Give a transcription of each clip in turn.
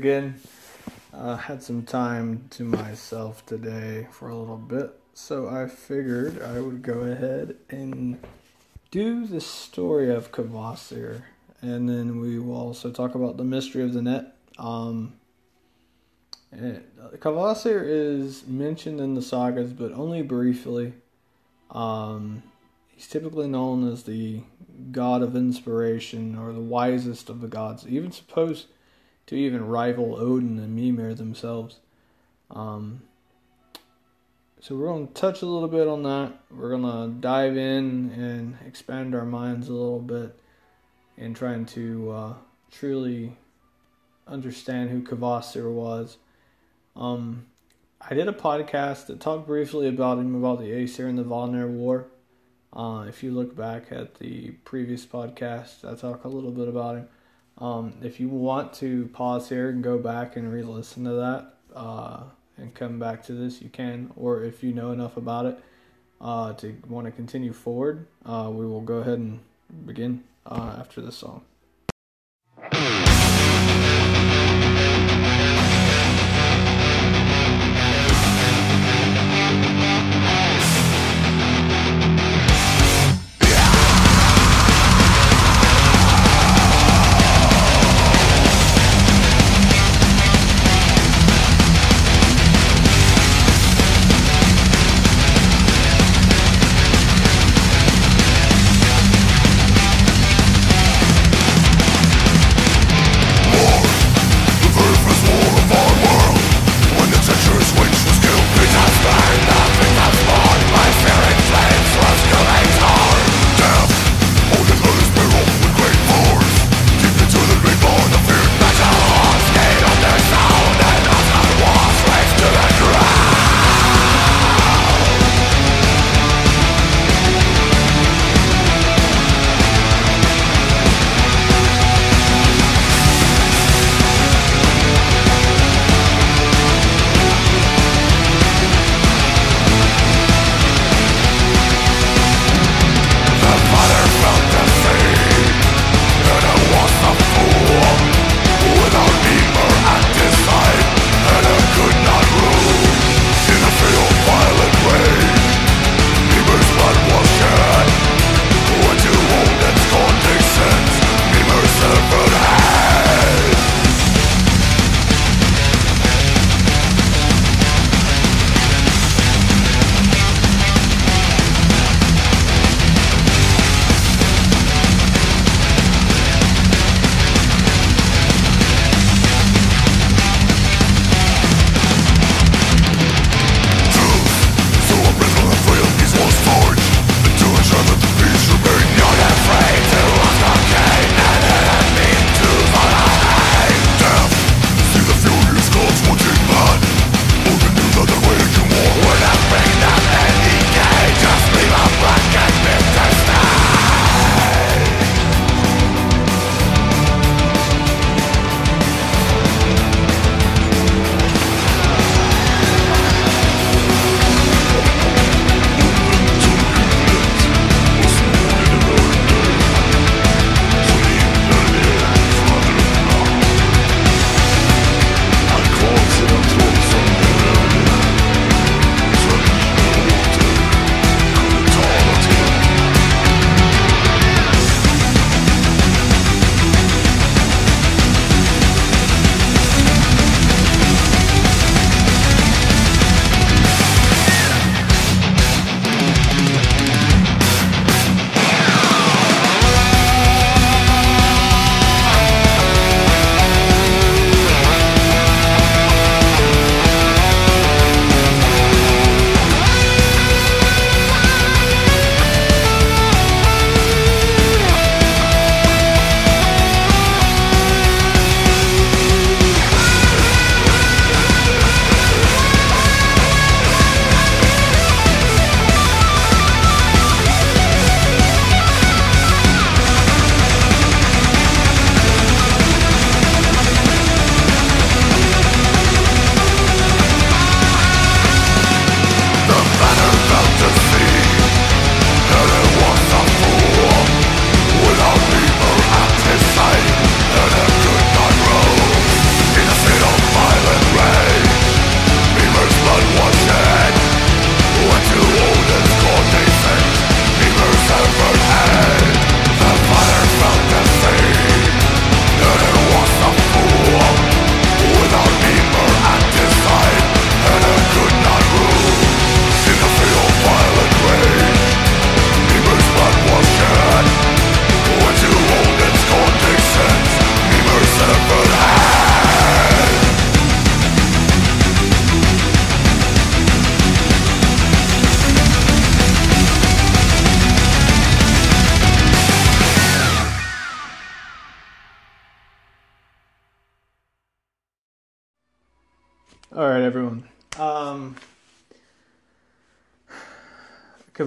again. Uh, had some time to myself today for a little bit, so I figured I would go ahead and do the story of Kvasir, and then we will also talk about the mystery of the net. Um, Kvasir is mentioned in the sagas, but only briefly. Um, he's typically known as the god of inspiration or the wisest of the gods, even supposed to even rival Odin and Mimir themselves. Um, so we're going to touch a little bit on that. We're going to dive in and expand our minds a little bit in trying to uh, truly understand who Kvasir was. Um, I did a podcast that talked briefly about him, about the Aesir and the Vanir War. Uh, if you look back at the previous podcast, I talk a little bit about him. Um, if you want to pause here and go back and re listen to that uh, and come back to this, you can. Or if you know enough about it uh, to want to continue forward, uh, we will go ahead and begin uh, after this song.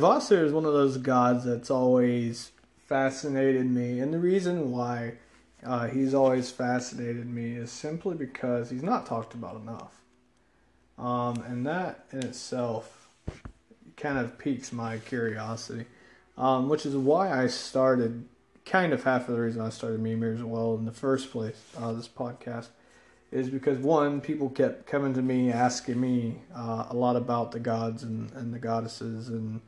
Kvasir is one of those gods that's always fascinated me, and the reason why uh, he's always fascinated me is simply because he's not talked about enough, um, and that in itself kind of piques my curiosity, um, which is why I started. Kind of half of the reason I started Mimir as well in the first place. Uh, this podcast is because one, people kept coming to me asking me uh, a lot about the gods and, and the goddesses and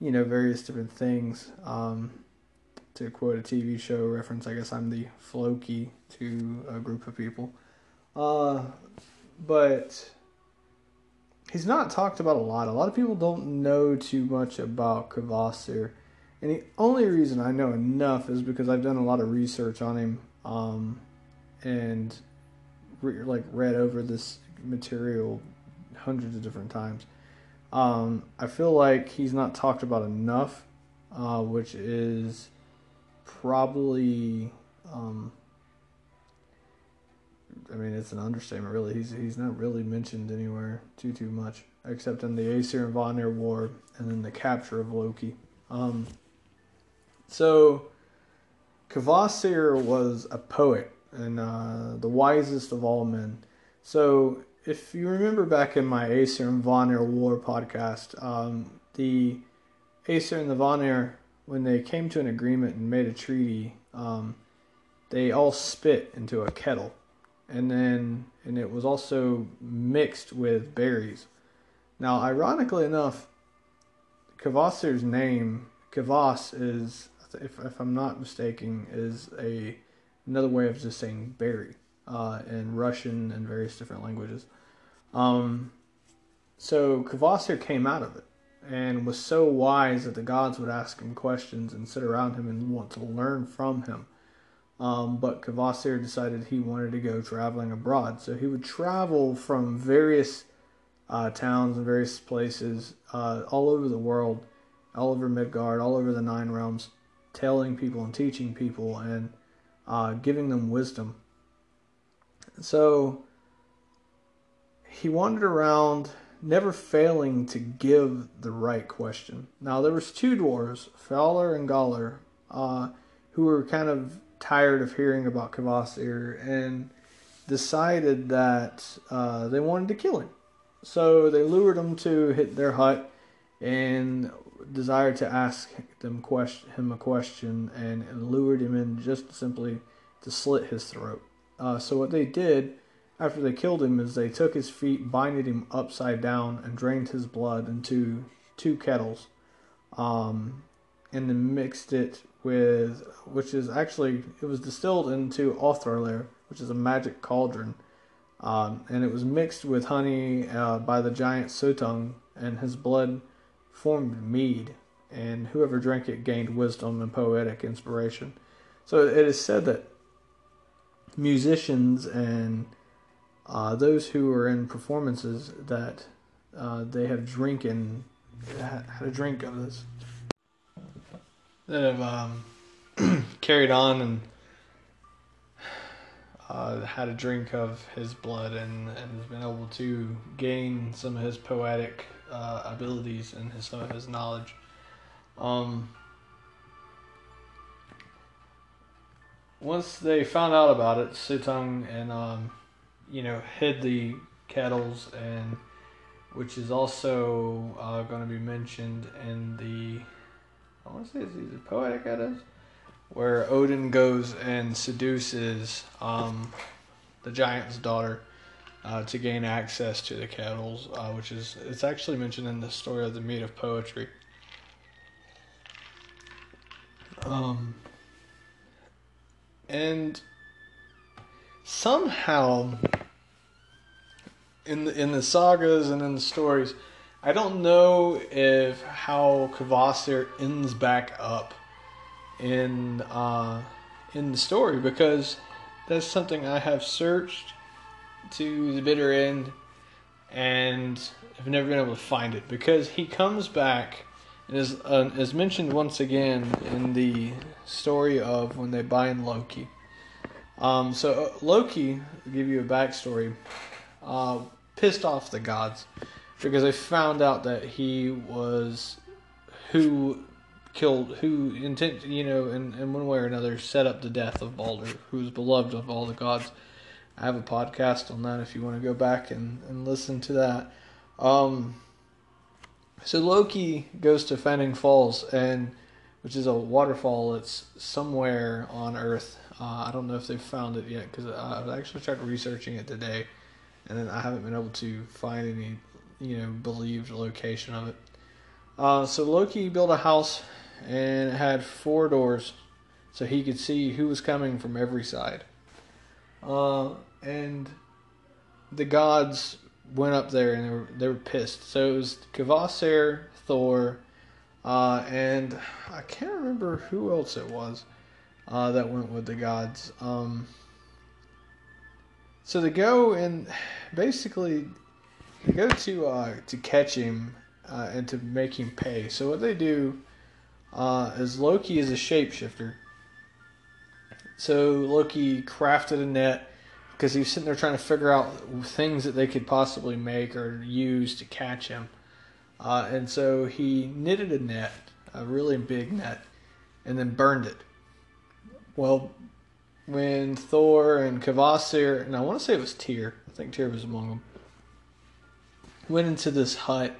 you know various different things. Um, to quote a TV show reference, I guess I'm the Floki to a group of people. Uh, but he's not talked about a lot. A lot of people don't know too much about Kvasir. And the only reason I know enough is because I've done a lot of research on him um, and re- like read over this material hundreds of different times. Um, I feel like he's not talked about enough, uh, which is probably. Um, I mean, it's an understatement, really. He's he's not really mentioned anywhere too too much, except in the Aesir and Vanir War, and then the capture of Loki. Um, so, Kvasir was a poet and uh, the wisest of all men. So, if you remember back in my Aesir and Vanir War podcast, um, the Aesir and the Vanir, when they came to an agreement and made a treaty, um, they all spit into a kettle, and then and it was also mixed with berries. Now, ironically enough, Kvasir's name, Kvas, is if, if I'm not mistaken, is a another way of just saying berry uh, in Russian and various different languages. Um, so Kvasir came out of it and was so wise that the gods would ask him questions and sit around him and want to learn from him. Um, but Kvasir decided he wanted to go traveling abroad. So he would travel from various uh, towns and various places uh, all over the world, all over Midgard, all over the Nine Realms, telling people and teaching people and uh, giving them wisdom. So he wandered around, never failing to give the right question. Now there was two dwarves, Fjalar and Galar, uh, who were kind of tired of hearing about Kvasir and decided that uh, they wanted to kill him. So they lured him to hit their hut and desired to ask them question, him a question and lured him in just simply to slit his throat. Uh, so what they did after they killed him is they took his feet, binded him upside down, and drained his blood into two kettles, um, and then mixed it with, which is actually it was distilled into Othrlair, which is a magic cauldron, um, and it was mixed with honey uh, by the giant Suttung, and his blood formed mead, and whoever drank it gained wisdom and poetic inspiration. So it is said that musicians and uh, those who are in performances that uh, they have drinking had a drink of this that have um, carried on and uh, had a drink of his blood and, and has been able to gain some of his poetic uh, abilities and his, some of his knowledge. Um, once they found out about it, Suttung and um, you know hid the kettles and which is also uh, going to be mentioned in the I want to say it's either poetic Eddas where Odin goes and seduces um, the giant's daughter uh, to gain access to the kettles, uh, which is it's actually mentioned in the story of the mead of poetry. Um, and somehow in the, in the sagas and in the stories, I don't know if how Kvasir ends back up in uh, in the story because that's something I have searched to the bitter end and I've never been able to find it. Because he comes back is uh, is mentioned once again in the story of when they bind Loki. Um, so uh, Loki, to give you a backstory, uh, pissed off the gods because they found out that he was who killed who intent you know in, in one way or another set up the death of Balder, who was beloved of all the gods. I have a podcast on that if you want to go back and, and listen to that. Um, so Loki goes to Franang Falls and which is a waterfall that's somewhere on Earth. Uh, I don't know if they've found it yet because I actually tried researching it today, and then I haven't been able to find any, you know, believed location of it. Uh, so Loki built a house and it had four doors, so he could see who was coming from every side. Uh, and the gods went up there and they were they were pissed. So it was Kvasir, Thor, uh, and I can't remember who else it was uh, that went with the gods. Um, so they go and basically they go to uh, to catch him uh, and to make him pay. So what they do uh, is Loki is a shapeshifter. So Loki crafted a net because he was sitting there trying to figure out things that they could possibly make or use to catch him. Uh, and so he knitted a net, a really big net, and then burned it. Well, when Thor and Kvasir, and I want to say it was Tyr, I think Tyr was among them, went into this hut,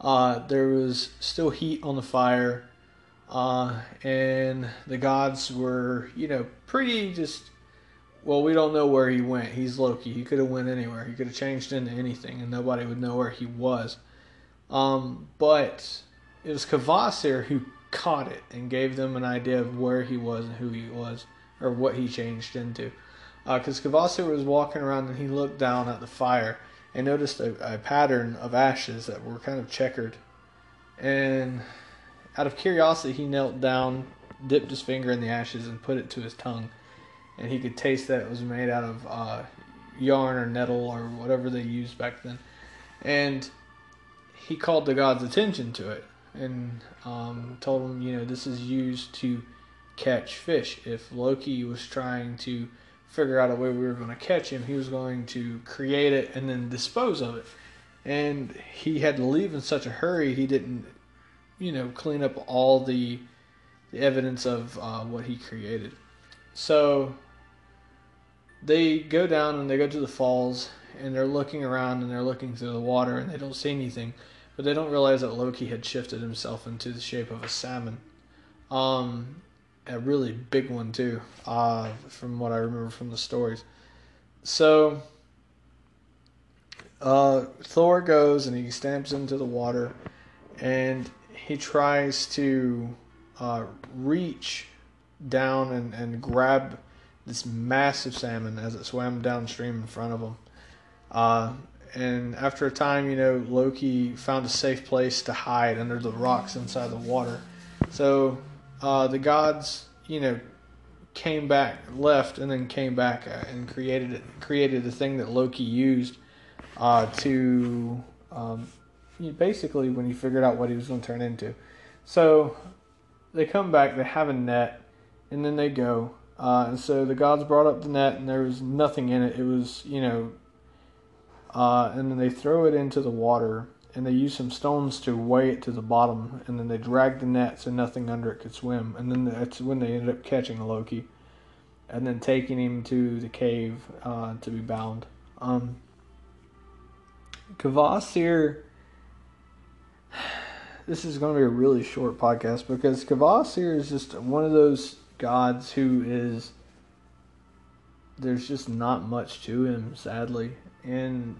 uh, there was still heat on the fire, uh, and the gods were, you know, pretty just. Well, we don't know where he went. He's Loki. He could have went anywhere. He could have changed into anything, and nobody would know where he was. Um, but it was Kvasir who caught it and gave them an idea of where he was and who he was, or what he changed into. Because uh, Kvasir was walking around and he looked down at the fire and noticed a, a pattern of ashes that were kind of checkered. And out of curiosity, he knelt down, dipped his finger in the ashes, and put it to his tongue. And he could taste that it was made out of uh, yarn or nettle or whatever they used back then. And he called the gods' attention to it and um, told them, you know, this is used to catch fish. If Loki was trying to figure out a way we were going to catch him, he was going to create it and then dispose of it. And he had to leave in such a hurry, he didn't, you know, clean up all the, the evidence of uh, what he created. So they go down and they go to the falls and they're looking around and they're looking through the water and they don't see anything but they don't realize that Loki had shifted himself into the shape of a salmon. Um, a really big one too, uh, from what I remember from the stories. So uh, Thor goes and he stamps into the water, and he tries to uh, reach down and, and grab this massive salmon as it swam downstream in front of him. Uh, and after a time, you know, Loki found a safe place to hide under the rocks inside the water. So uh, the gods, you know, came back, left, and then came back uh, and created created the thing that Loki used uh, to um, basically when he figured out what he was going to turn into. So they come back, they have a net, and then they go. Uh, and so the gods brought up the net, and there was nothing in it. It was, you know, uh, and then they throw it into the water and they use some stones to weigh it to the bottom and then they drag the net so nothing under it could swim and then that's when they ended up catching Loki and then taking him to the cave uh, to be bound. Um, Kvasir, this is going to be a really short podcast because Kvasir is just one of those gods who is there's just not much to him sadly and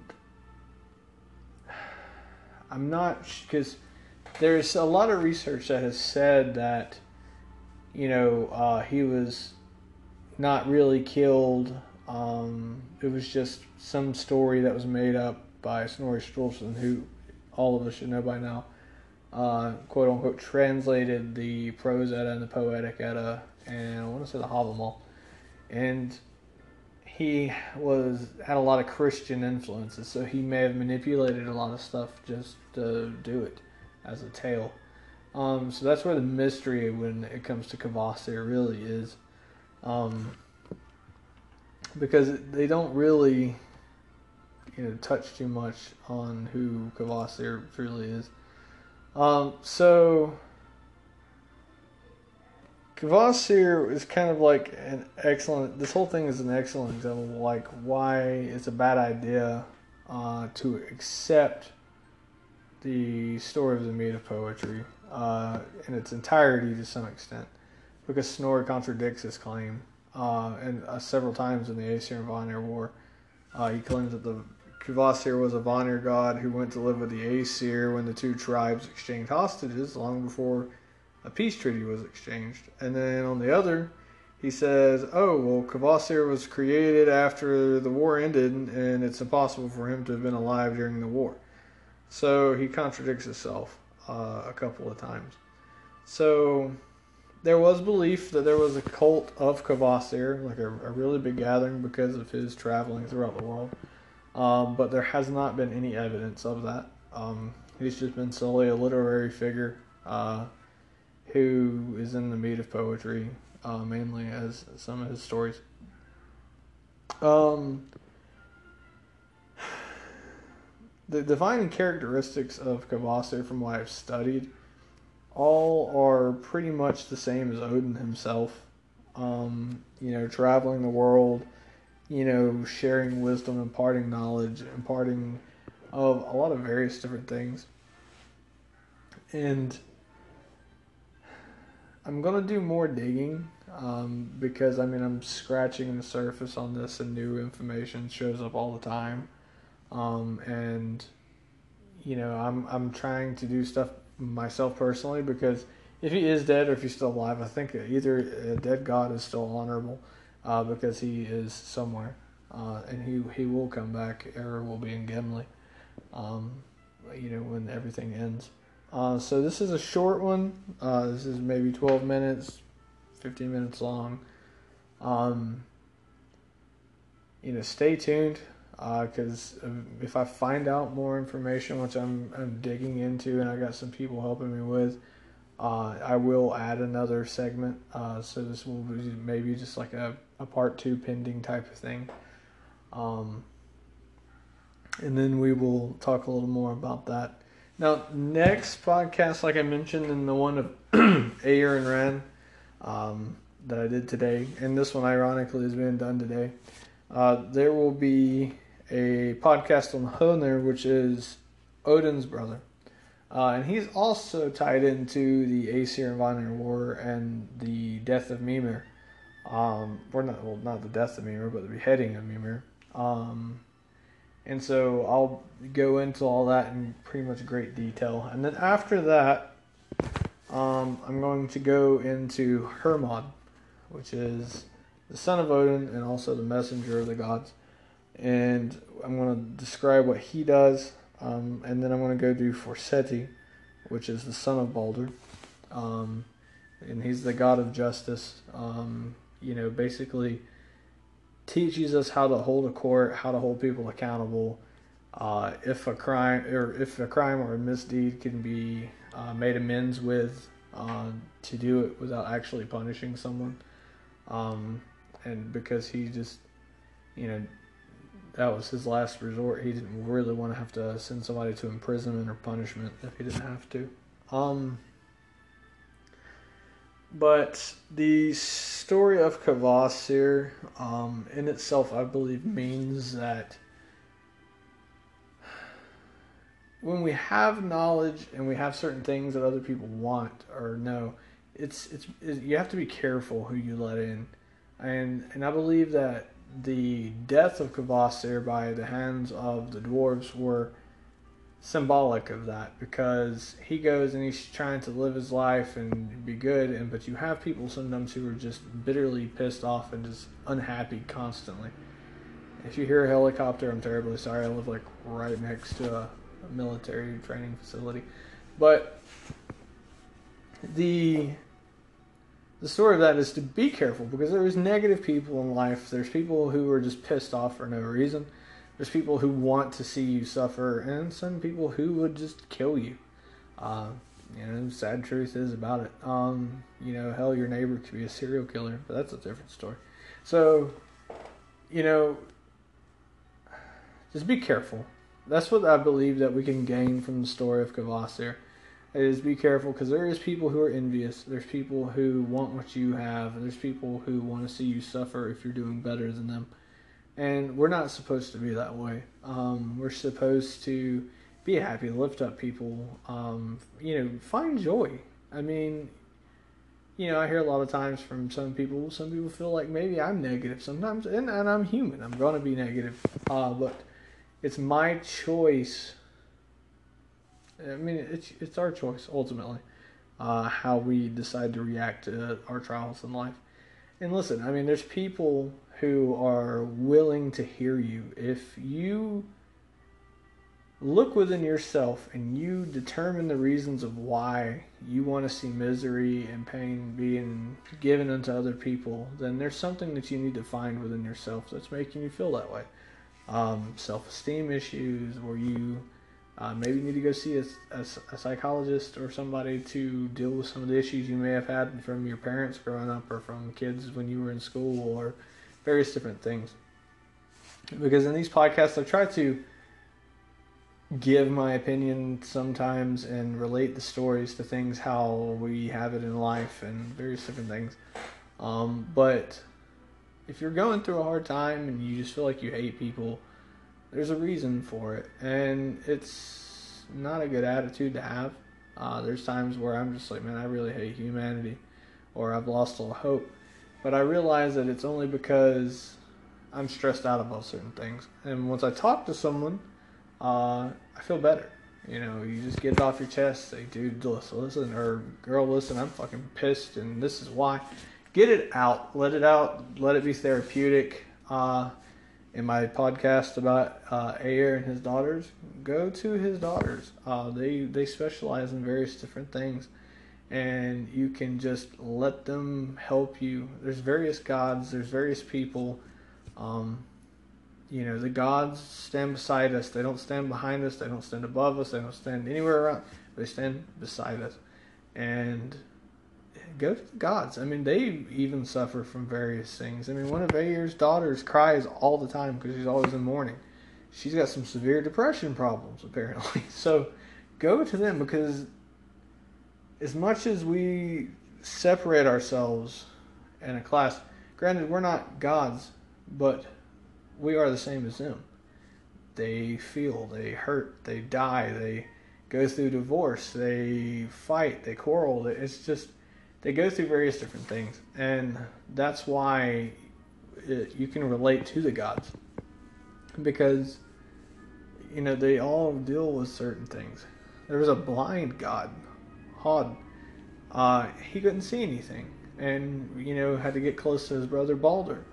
I'm not because there's a lot of research that has said that you know uh, he was not really killed. Um, it was just some story that was made up by Snorri Sturluson, who all of us should know by now. Uh, quote unquote translated the prose Edda and the poetic Edda, and I want to say the Havamal, and he was had a lot of Christian influences, so he may have manipulated a lot of stuff just to do it as a tale. Um, so that's where the mystery when it comes to Kvasir really is, um, because they don't really, you know touch too much on who Kvasir truly is. Um, so Kvasir is kind of like an excellent. This whole thing is an excellent example of like why it's a bad idea uh, to accept the story of the Mead of Poetry uh, in its entirety to some extent, because Snorri contradicts his claim, uh, and uh, several times in the Aesir and Vanir War, uh, he claims that the Kvasir was a Vanir god who went to live with the Aesir when the two tribes exchanged hostages long before a peace treaty was exchanged. And then on the other, he says, "Oh well, Kvasir was created after the war ended, and it's impossible for him to have been alive during the war." So he contradicts himself uh, a couple of times. So there was belief that there was a cult of Kvasir, like a, a really big gathering because of his traveling throughout the world. Um, but there has not been any evidence of that. Um, he's just been solely a literary figure uh, who is in the mead of poetry, uh, mainly as some of his stories. Um, the defining characteristics of Kvasir, from what I've studied, all are pretty much the same as Odin himself. Um, you know, traveling the world, you know, sharing wisdom, imparting knowledge, imparting of a lot of various different things. And I'm gonna do more digging um, because I mean I'm scratching the surface on this, and new information shows up all the time. Um, and you know, I'm I'm trying to do stuff myself personally because if he is dead or if he's still alive, I think either a dead god is still honorable uh, because he is somewhere, uh, and he he will come back. Era will be in Gimli, um, you know, when everything ends. Uh, so this is a short one. Uh, this is maybe 12 minutes, 15 minutes long. Um, you know, stay tuned because uh, if I find out more information, which I'm, I'm digging into, and I got some people helping me with, uh, I will add another segment. Uh, so this will be maybe just like a, a part two pending type of thing. Um, and then we will talk a little more about that. Now, next podcast, like I mentioned in the one of Aegir and Ren um, that I did today, and this one ironically is being done today, uh, there will be a podcast on Hoenir, which is Odin's brother. Uh, and he's also tied into the Aesir and Vanir War and the death of Mimir. Um, or not, well, not the death of Mimir, but the beheading of Mimir. Um, and so I'll go into all that in pretty much great detail. And then after that, um, I'm going to go into Hermod, which is the son of Odin and also the messenger of the gods and I'm going to describe what he does, um, and then I'm going to go do Forseti, which is the son of Balder, um, and he's the god of justice. Um, you know, basically teaches us how to hold a court, how to hold people accountable. Uh, if a crime or if a crime or a misdeed can be uh, made amends with, uh, to do it without actually punishing someone, um, and because he just, you know, that was his last resort. He didn't really want to have to send somebody to imprisonment or punishment if he didn't have to. Um, but the story of Kvasir um, in itself, I believe, means that when we have knowledge and we have certain things that other people want or know, it's it's it, you have to be careful who you let in, and and I believe that the death of Kvasir by the hands of the dwarves were symbolic of that because he goes and he's trying to live his life and be good and but you have people sometimes who are just bitterly pissed off and just unhappy constantly if you hear a helicopter i'm terribly sorry i live like right next to a, a military training facility but the the story of that is to be careful because there's negative people in life. There's people who are just pissed off for no reason. There's people who want to see you suffer, and some people who would just kill you. Uh, you know, sad truth is about it. Um, you know, hell, your neighbor could be a serial killer, but that's a different story. So, you know, just be careful. That's what I believe that we can gain from the story of Kvasir. Is be careful because there is people who are envious. There's people who want what you have. There's people who want to see you suffer if you're doing better than them. And we're not supposed to be that way. Um, we're supposed to be happy, lift up people. Um, you know, find joy. I mean, you know, I hear a lot of times from some people. Some people feel like maybe I'm negative sometimes, and, and I'm human. I'm going to be negative. Uh, but it's my choice. I mean, it's it's our choice ultimately, uh, how we decide to react to our trials in life. And listen, I mean, there's people who are willing to hear you. If you look within yourself and you determine the reasons of why you want to see misery and pain being given unto other people, then there's something that you need to find within yourself that's making you feel that way. Um, Self esteem issues, where you uh, maybe need to go see a, a, a, psychologist or somebody to deal with some of the issues you may have had from your parents growing up or from kids when you were in school or various different things. Because in these podcasts, I've tried to give my opinion sometimes and relate the stories to things how we have it in life and various different things. Um, but if you're going through a hard time and you just feel like you hate people, there's a reason for it, and it's not a good attitude to have. Uh, there's times where I'm just like, man, I really hate humanity, or I've lost all hope. But I realize that it's only because I'm stressed out about certain things. And once I talk to someone uh, I feel better. You know, you just get it off your chest. Say, dude, listen, or girl, listen, I'm fucking pissed, and this is why. Get it out. Let it out. Let it be therapeutic. Uh, in my podcast about uh, Aegir and his daughters, go to his daughters. Uh, they they specialize in various different things, and you can just let them help you. There's various gods. There's various people. Um, you know, the gods stand beside us. They don't stand behind us. They don't stand above us. They don't stand anywhere around. They stand beside us. And go to the gods. I mean, they even suffer from various things. I mean, one of Aegir's daughters cries all the time because she's always in mourning. She's got some severe depression problems, apparently. So go to them because as much as we separate ourselves in a class, granted, we're not gods, but we are the same as them. They feel, they hurt, they die, they go through divorce, they fight, they quarrel. It's just, they go through various different things. And that's why it, you can relate to the gods. Because, you know, they all deal with certain things. There was a blind god, Hod. Uh, he couldn't see anything. And, you know, had to get close to his brother Balder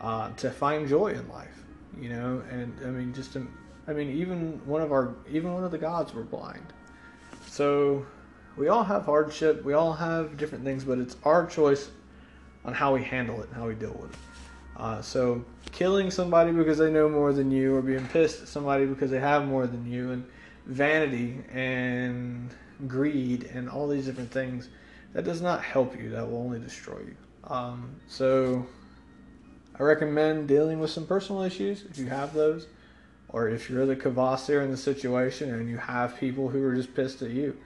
uh, to find joy in life. You know, and I mean, just to, I mean, even one of our, even one of the gods were blind. So we all have hardship. We all have different things, but it's our choice on how we handle it and how we deal with it. Uh, so killing somebody because they know more than you, or being pissed at somebody because they have more than you, and vanity and greed and all these different things, that does not help you. That will only destroy you. Um, so I recommend dealing with some personal issues if you have those, or if you're the Kvasir in the situation and you have people who are just pissed at you.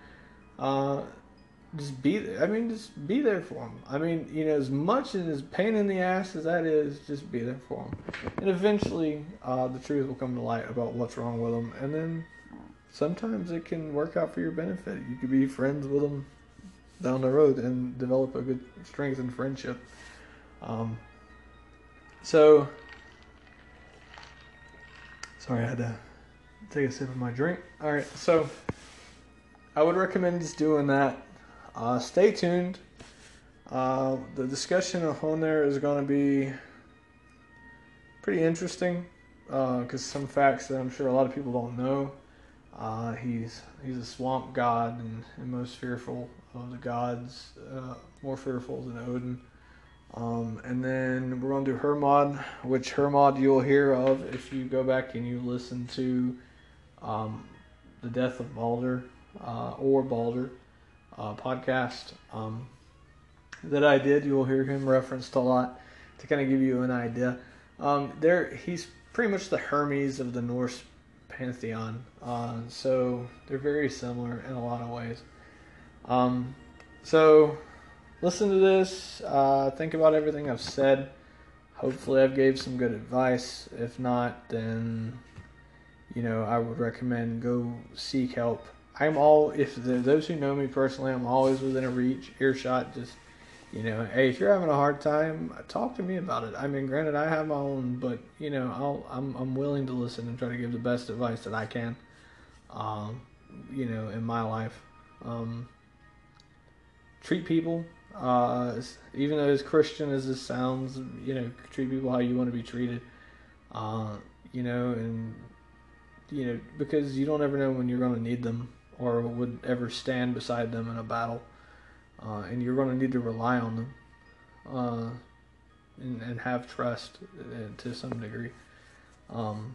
Uh, just be I mean, just be there for them. I mean, you know, as much and as pain in the ass as that is, just be there for them. And eventually, uh, the truth will come to light about what's wrong with them. And then sometimes it can work out for your benefit. You could be friends with them down the road and develop a good strength and friendship. Um, so, sorry, I had to take a sip of my drink. All right, so I would recommend just doing that. Uh, stay tuned. Uh, the discussion on there is going to be pretty interesting because uh, some facts that I'm sure a lot of people don't know. Uh, he's he's a swamp god and, and most fearful of the gods, uh, more fearful than Odin. Um, and then we're to do Hermod, which Hermod you'll hear of if you go back and you listen to um, the Death of Balder uh, or Balder uh, podcast um, that I did. You'll hear him referenced a lot to kind of give you an idea. Um, there, he's pretty much the Hermes of the Norse pantheon. Uh, so they're very similar in a lot of ways. Um, so listen to this. Uh, think about everything I've said. Hopefully, I've gave some good advice. If not, then you know I would recommend go seek help. I'm all if the, those who know me personally, I'm always within a reach, earshot. Just you know, hey, if you're having a hard time, talk to me about it. I mean, granted, I have my own, but you know, I'll, I'm I'm willing to listen and try to give the best advice that I can. Um, you know, in my life, um, treat people uh, even though as Christian as this sounds, you know, treat people how you want to be treated. Uh, you know, and you know because you don't ever know when you're going to need them or would ever stand beside them in a battle, uh, and you're going to need to rely on them, uh, and, and have trust uh, to some degree. Um,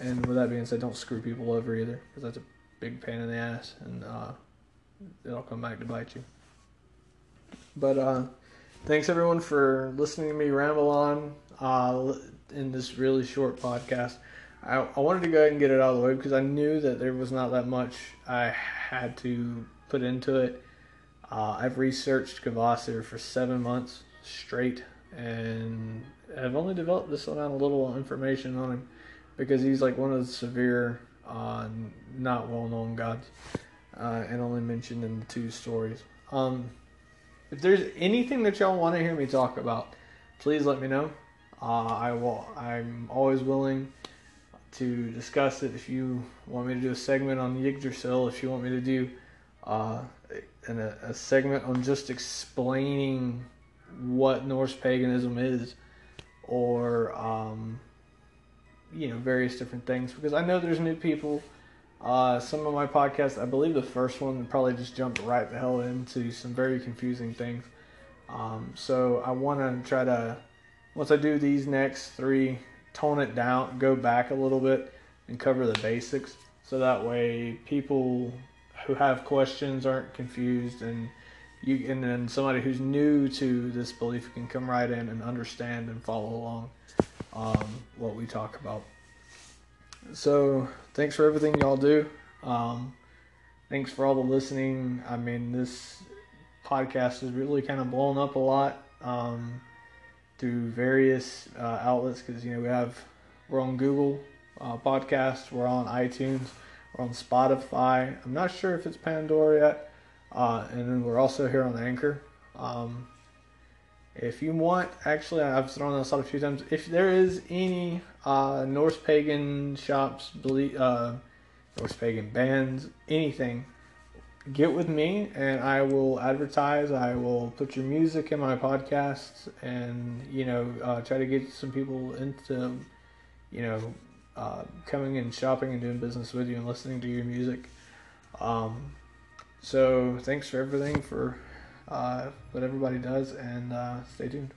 and with that being said, don't screw people over either, because that's a big pain in the ass, and uh, it'll come back to bite you. But uh, thanks everyone for listening to me ramble on uh, in this really short podcast. I, I wanted to go ahead and get it out of the way because I knew that there was not that much I had to put into it. Uh, I've researched Kvasir for seven months straight, and I've only developed this amount of little information on him because he's like one of the severe, uh, not well known gods, uh, and only mentioned in the two stories. Um, if there's anything that y'all want to hear me talk about, please let me know. Uh, I will. I'm always willing to discuss it. If you want me to do a segment on Yggdrasil, if you want me to do uh, a, a segment on just explaining what Norse paganism is, or um, you know various different things, because I know there's new people uh, some of my podcasts, I believe the first one probably just jumped right the hell into some very confusing things. Um, so I want to try to, once I do these next three, tone it down, go back a little bit, and cover the basics. So that way, people who have questions aren't confused, and you and then somebody who's new to this belief can come right in and understand and follow along um, what we talk about. So thanks for everything y'all do. Um, thanks for all the listening. I mean, this podcast is really kind of blown up a lot um, through various uh, outlets because you know we have we're on Google uh, Podcast, we're on iTunes, we're on Spotify. I'm not sure if it's Pandora yet, uh, and then we're also here on Anchor. Um, if you want, actually, I've thrown this out a few times. If there is any uh, Norse pagan shops, uh, Norse pagan bands, anything, get with me and I will advertise. I will put your music in my podcasts and, you know, uh, try to get some people into, you know, uh, coming and shopping and doing business with you and listening to your music. Um, so thanks for everything for uh, what everybody does, and uh, stay tuned.